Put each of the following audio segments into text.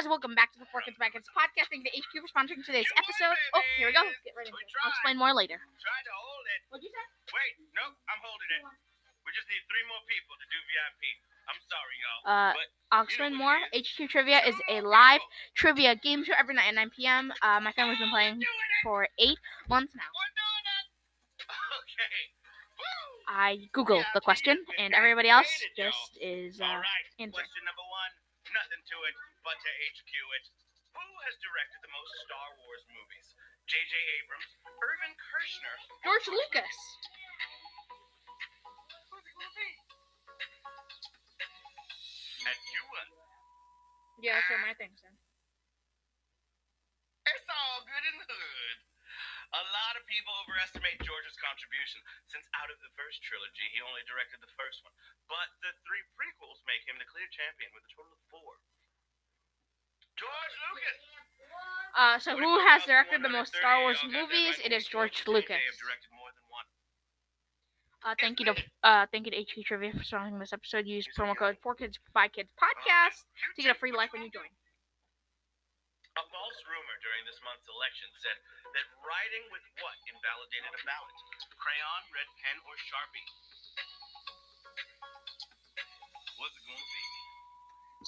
guys, welcome back to the For Kids By Kids podcast. Thank you to HQ for sponsoring today's episode. Oh, here we go. Get it. I'll explain more later. Tried to hold it. What'd you say? Wait, nope, I'm holding it. We just need three more people to do VIP. I'm sorry, y'all. Uh, but I'll explain more. HQ Trivia is a live trivia game show every night at 9 p.m. Uh, my family's been playing for eight months now. We're doing it. Okay. I googled the question, and everybody else just is uh, into. Question number one. Nothing to it but to HQ it. Who has directed the most Star Wars movies? J.J. Abrams, Irvin Kershner, George Lucas. Who's it gonna? And you uh, Yeah, that's what my thing said. It's all good in the hood. A lot of people overestimate George's contribution, since out of the first trilogy, he only directed the first one. But the three prequels make him the clear champion with a total of four. George Lucas! Uh, so who has directed the most Star Wars movies? It is George Lucas. They have directed more than one. Uh, thank you to uh, thank you to HQ Trivia for sponsoring this episode. Use promo code 4Kids Buy Kids Podcast to get a free life when you join. A false rumor during this month's election said that writing with what invalidated a ballot? Crayon, red pen, or Sharpie? What's it gonna be?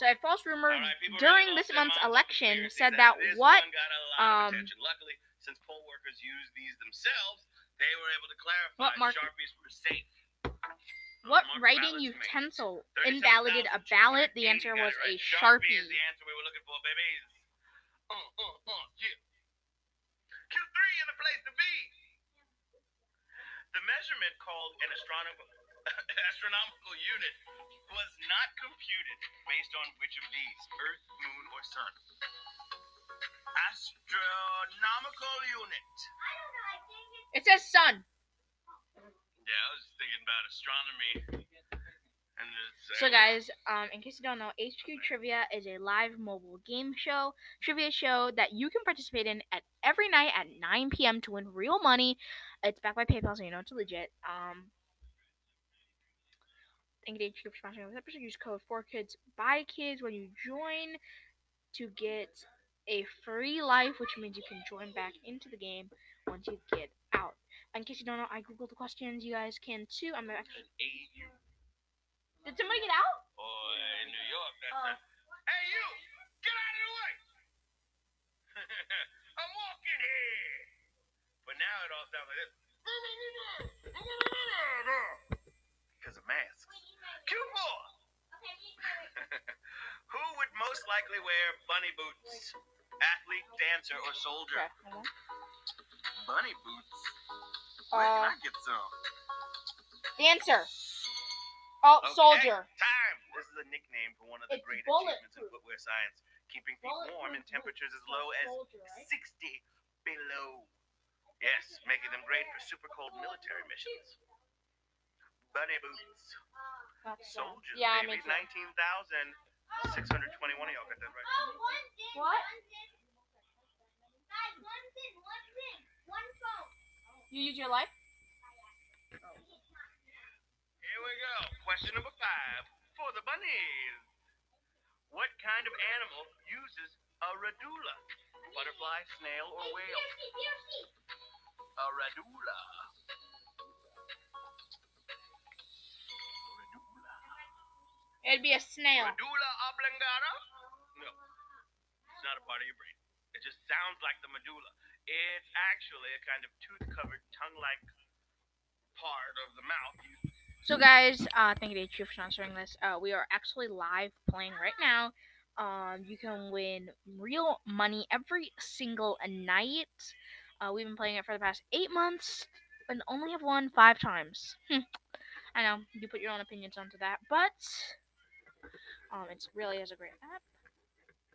So a false rumor right, during this month's their minds over election said and that what one got a lot of um. Luckily, since poll workers use these themselves, they were able to clarify What mark- Sharpies were safe. what writing utensil invalidated a ballot? The answer was a right. sharpie. is the answer we were looking for, babies. Uh, uh, uh, yeah. Q3 in the place to be. The measurement called an astronomical astronomical unit was not computed based on which of these, Earth, Moon, or Sun. Astronomical unit. It says sun. Yeah, I was thinking about astronomy. And it's, So guys, um, in case you don't know, HQ Trivia is a live mobile game show, trivia show that you can participate in at every night at 9 p.m. to win real money. It's backed by PayPal, so you know it's legit. Um, thank you to HQ for sponsoring this episode. Use code 4Kids buy kids when you join to get a free life, which means you can join back into the game once you get out. In case you don't know, I googled the questions. You guys can too. I'm actually. Did somebody get out? Boy, in New York, that's Oh. not- Hey, you! Get out of the way! wear bunny boots? Athlete, dancer, or soldier? Okay. Bunny boots? Where uh, can I get some? Dancer. Oh, okay. soldier. Time. This is a nickname for one of the it's great achievements in footwear science. Keeping feet warm in temperatures as low as soldier, right? 60 below. Yes, making them great for super cold military missions. Bunny boots. Soldiers, yeah, maybe 19,000. 621, y'all got that right. Oh, one thing, what? One thing. Guys, one thing, one thing. One phone. You use your life? Oh. Here we go. Question number five for the bunnies. What kind of animal uses a radula? Butterfly, snail, or whale? A radula. It'd be a snail. Medulla oblongata? No. It's not a part of your brain. It just sounds like the medulla. It's actually a kind of tooth-covered, tongue-like part of the mouth. So, guys, uh, thank you to HQ for sponsoring this. Uh, we are actually live playing right now. Um, you can win real money every single night. Uh, we've been playing it for the past eight months and only have won five times. Hmm. I know you put your own opinions onto that, but um, it's really is a great app.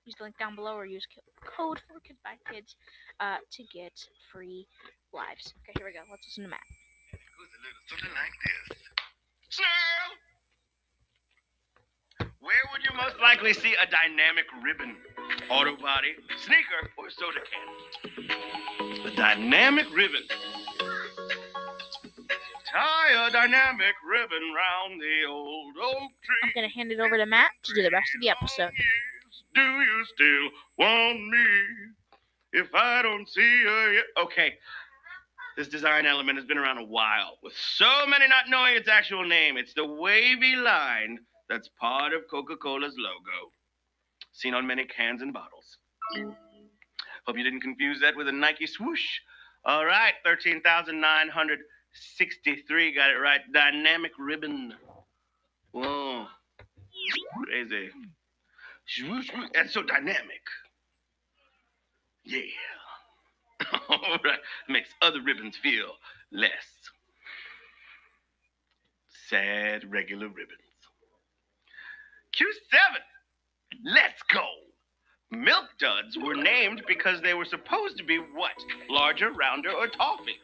Use the link down below or use code for Kids by Kids uh, to get free lives. Okay, here we go. Let's listen to Matt. It a something like this. Where would you most likely see a dynamic ribbon? Auto body, sneaker, or soda can? The dynamic ribbon. Tie a dynamic ribbon round the old oak tree. I'm gonna hand it over to Matt to do the rest of the episode. Do you still want me? If I don't see her yet. Okay. This design element has been around a while, with so many not knowing its actual name. It's the wavy line that's part of Coca Cola's logo, seen on many cans and bottles. Hope you didn't confuse that with a Nike swoosh. All right, 13,963. Got it right. Dynamic ribbon. Whoa. Crazy. That's so dynamic. Yeah. All right. Makes other ribbons feel less sad, regular ribbons. Q7. Let's go. Milk duds were named because they were supposed to be what? Larger, rounder, or toffee?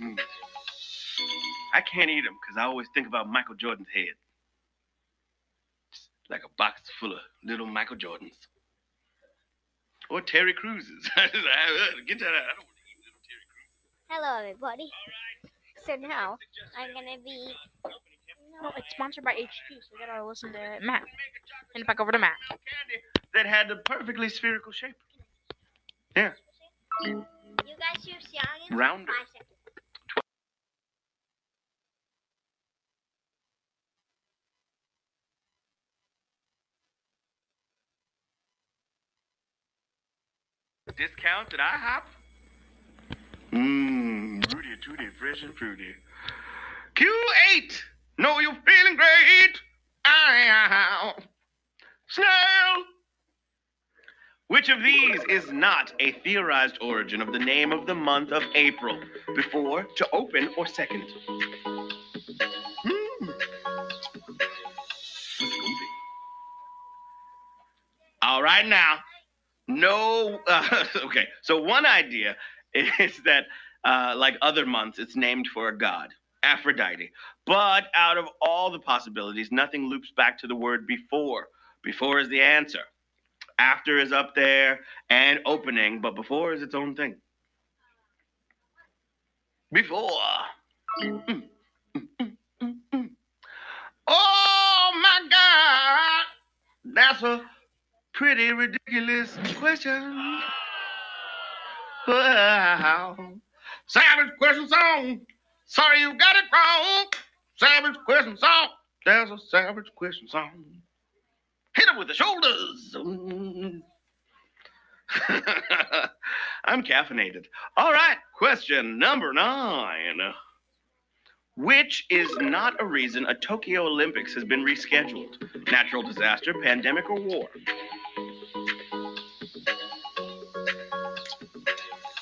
Mm. I can't eat them because I always think about Michael Jordan's head. Just like a box full of little Michael Jordans. Or Terry Crews's. Get that out. I don't want to eat little Terry Crews. Hello, everybody. So now I'm gonna be. Well, it's sponsored by HQ, so we gotta listen to Matt. Hand it back over to Matt. That had the perfectly spherical shape. Yeah. Seconds. Discount at IHOP. Mmm, Rooty Tooty, fresh and fruity. Which of these is not a theorized origin of the name of the month of April? Before, to open, or second? Hmm. All right, now. No. Uh, okay. So one idea is that, uh, like other months, it's named for a god, Aphrodite. But out of all the possibilities, nothing loops back to the word before. Before is the answer. After is up there and opening, but before is its own thing. Before. Oh my God. That's a pretty ridiculous question. Wow. Savage question song. Sorry you got it wrong. Savage question song. There's a savage question song. Hit it with the shoulders. I'm caffeinated. All right, question number nine. Which is not a reason a Tokyo Olympics has been rescheduled? Natural disaster, pandemic, or war?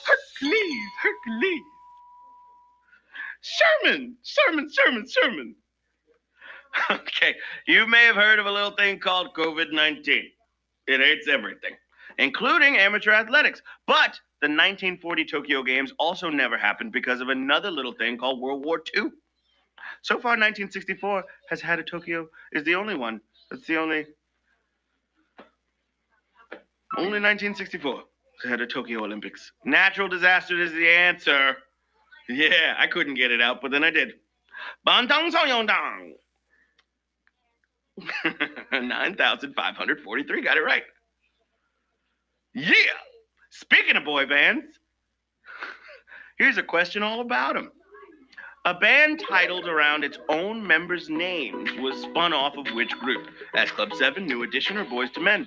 Hercules, Hercules. Sherman, Sherman, Sherman, Sherman. Okay, you may have heard of a little thing called COVID 19. It hates everything, including amateur athletics. But the 1940 Tokyo Games also never happened because of another little thing called World War II. So far, 1964 has had a Tokyo, is the only one. That's the only. Only 1964 has had a Tokyo Olympics. Natural disaster is the answer. Yeah, I couldn't get it out, but then I did. Bangtan Sonyeondan. 9,543. Got it right. Yeah. Speaking of boy bands, here's a question all about them. A band titled around its own members' names was spun off of which group? S Club 7, New Edition, or Boyz II Men?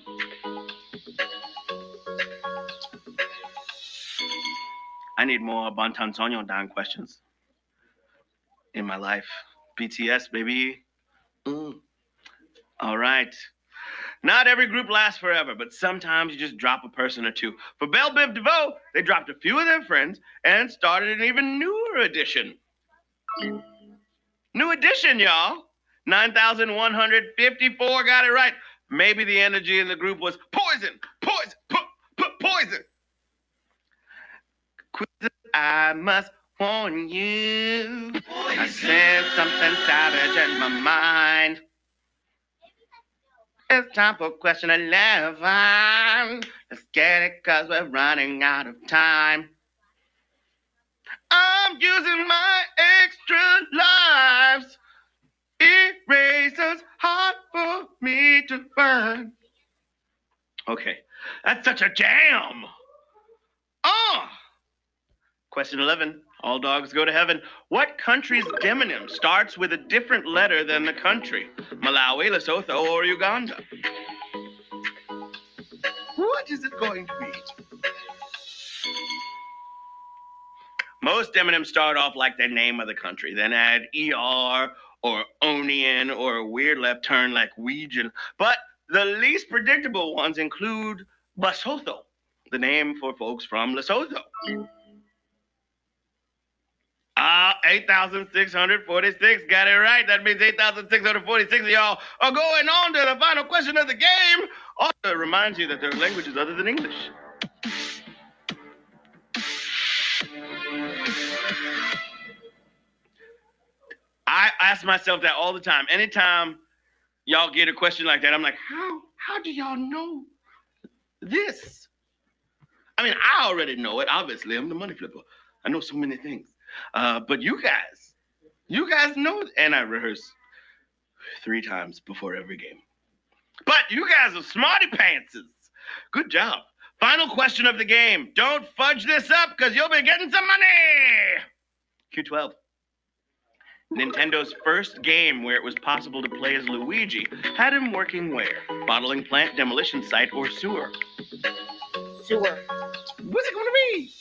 I need more Bangtan Sonyeondan questions in my life. BTS, baby. Mm. All right. Not every group lasts forever, but sometimes you just drop a person or two. For Bell Biv DeVoe, they dropped a few of their friends and started an even newer edition. New edition, y'all. 9,154 got it right. Maybe the energy in the group was poison, poison, po- po- poison. I must warn you. I sense something savage in my mind. It's time for question 11. Let's get it because we're running out of time. I'm using my extra lives. Razors hot for me to burn. Okay, that's such a jam. Question 11. All dogs go to heaven. What country's demonym starts with a different letter than the country? Malawi, Lesotho, or Uganda? What is it going to be? Most demonyms start off like the name of the country, then add ER or Onion or a weird left turn like Ouija. But the least predictable ones include Basotho, the name for folks from Lesotho. Ah, 8,646. Got it right. That means 8,646 of y'all are going on to the final question of the game. Also, it reminds you that there are languages other than English. I ask myself that all the time. Anytime y'all get a question like that, I'm like, how how do y'all know this? I mean, I already know it. Obviously, I'm the money flipper. I know so many things. Uh, but you guys, you guys know, and I rehearse three times before every game. But you guys are smarty pantses. Good job. Final question of the game. Don't fudge this up because you'll be getting some money. Q12. Nintendo's first game where it was possible to play as Luigi had him working where? Bottling plant, demolition site, or sewer? Sewer. What's it going to be?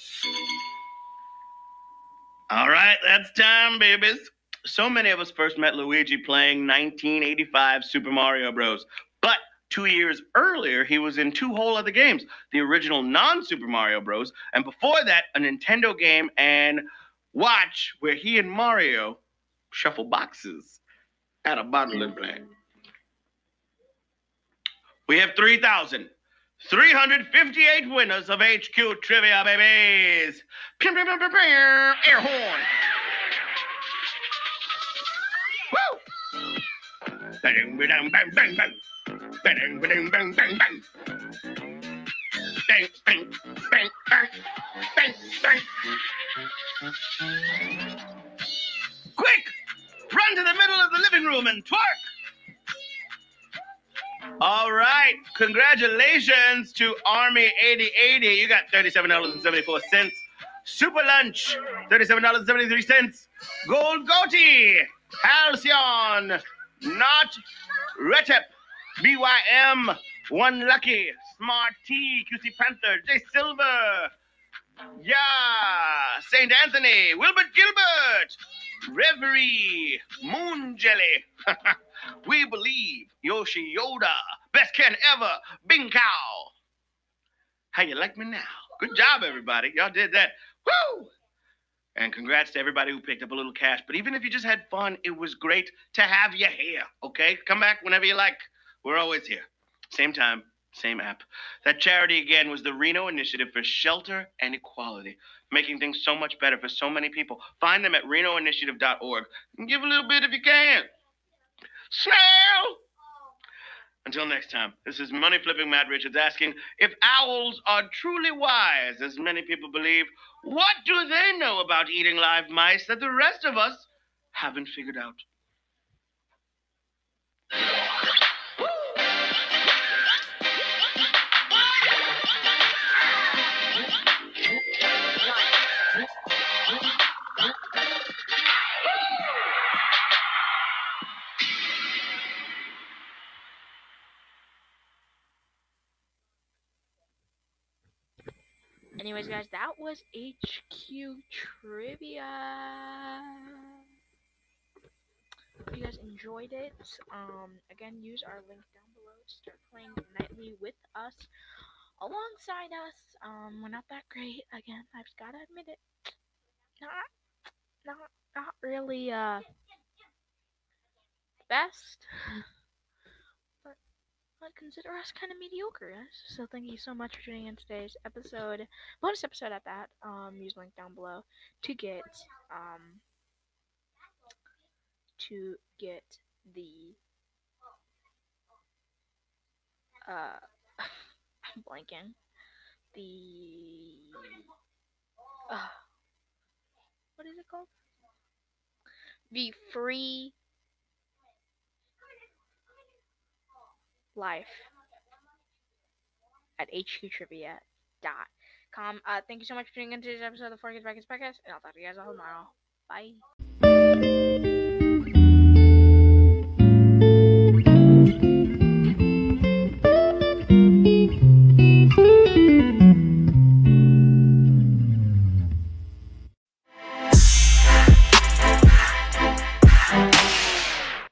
All right, that's time, babies. So many of us first met Luigi playing 1985 Super Mario Bros. But two years earlier, he was in two whole other games the original non Super Mario Bros. And before that, a Nintendo game and Watch, where he and Mario shuffle boxes at a bottling plant. We have 3,358 winners of HQ Trivia, babies. Pew, pew, pew, Air horn. Woo! Bang, bang. Bang, bang, bang, bang, bang. Bang, bang, bang, bang, bang, bang. Quick! Run to the middle of the living room and twerk! All right. Congratulations to Army 8080. You got $37.74. Super Lunch, $37.73. Gold Goatee, Halcyon, Not Retep, BYM, One Lucky, Smart T, QC Panther, J Silver, yeah, St. Anthony, Wilbert Gilbert, Reverie, Moon Jelly. we believe Yoshi Yoda, best Ken ever, Bing Cow. How you like me now? Good job, everybody. Y'all did that. Woo! And congrats to everybody who picked up a little cash. But even if you just had fun, it was great to have you here. Okay? Come back whenever you like. We're always here. Same time, same app. That charity again was the Reno Initiative for Shelter and Equality, making things so much better for so many people. Find them at renoinitiative.org and give a little bit if you can. Smell! Oh. Until next time, this is Money Flipping Matt Richards asking if owls are truly wise, as many people believe. What do they know about eating live mice that the rest of us haven't figured out? Anyways, guys, that was HQ Trivia. Hope you guys enjoyed it. Um, again, use our link down below to start playing nightly with us, alongside us. Um, we're not that great. Again, I've gotta admit it. Not, not, not really uh best. Consider us kind of mediocre. So thank you so much for tuning in today's episode, bonus episode at that. Um, use link down below to get um to get the uh I'm blanking the uh, what is it called? The free life at hqtrivia.com. Uh, thank you so much for tuning in to today's episode of the For Kids Podcast, and I'll talk to you guys all tomorrow. Bye.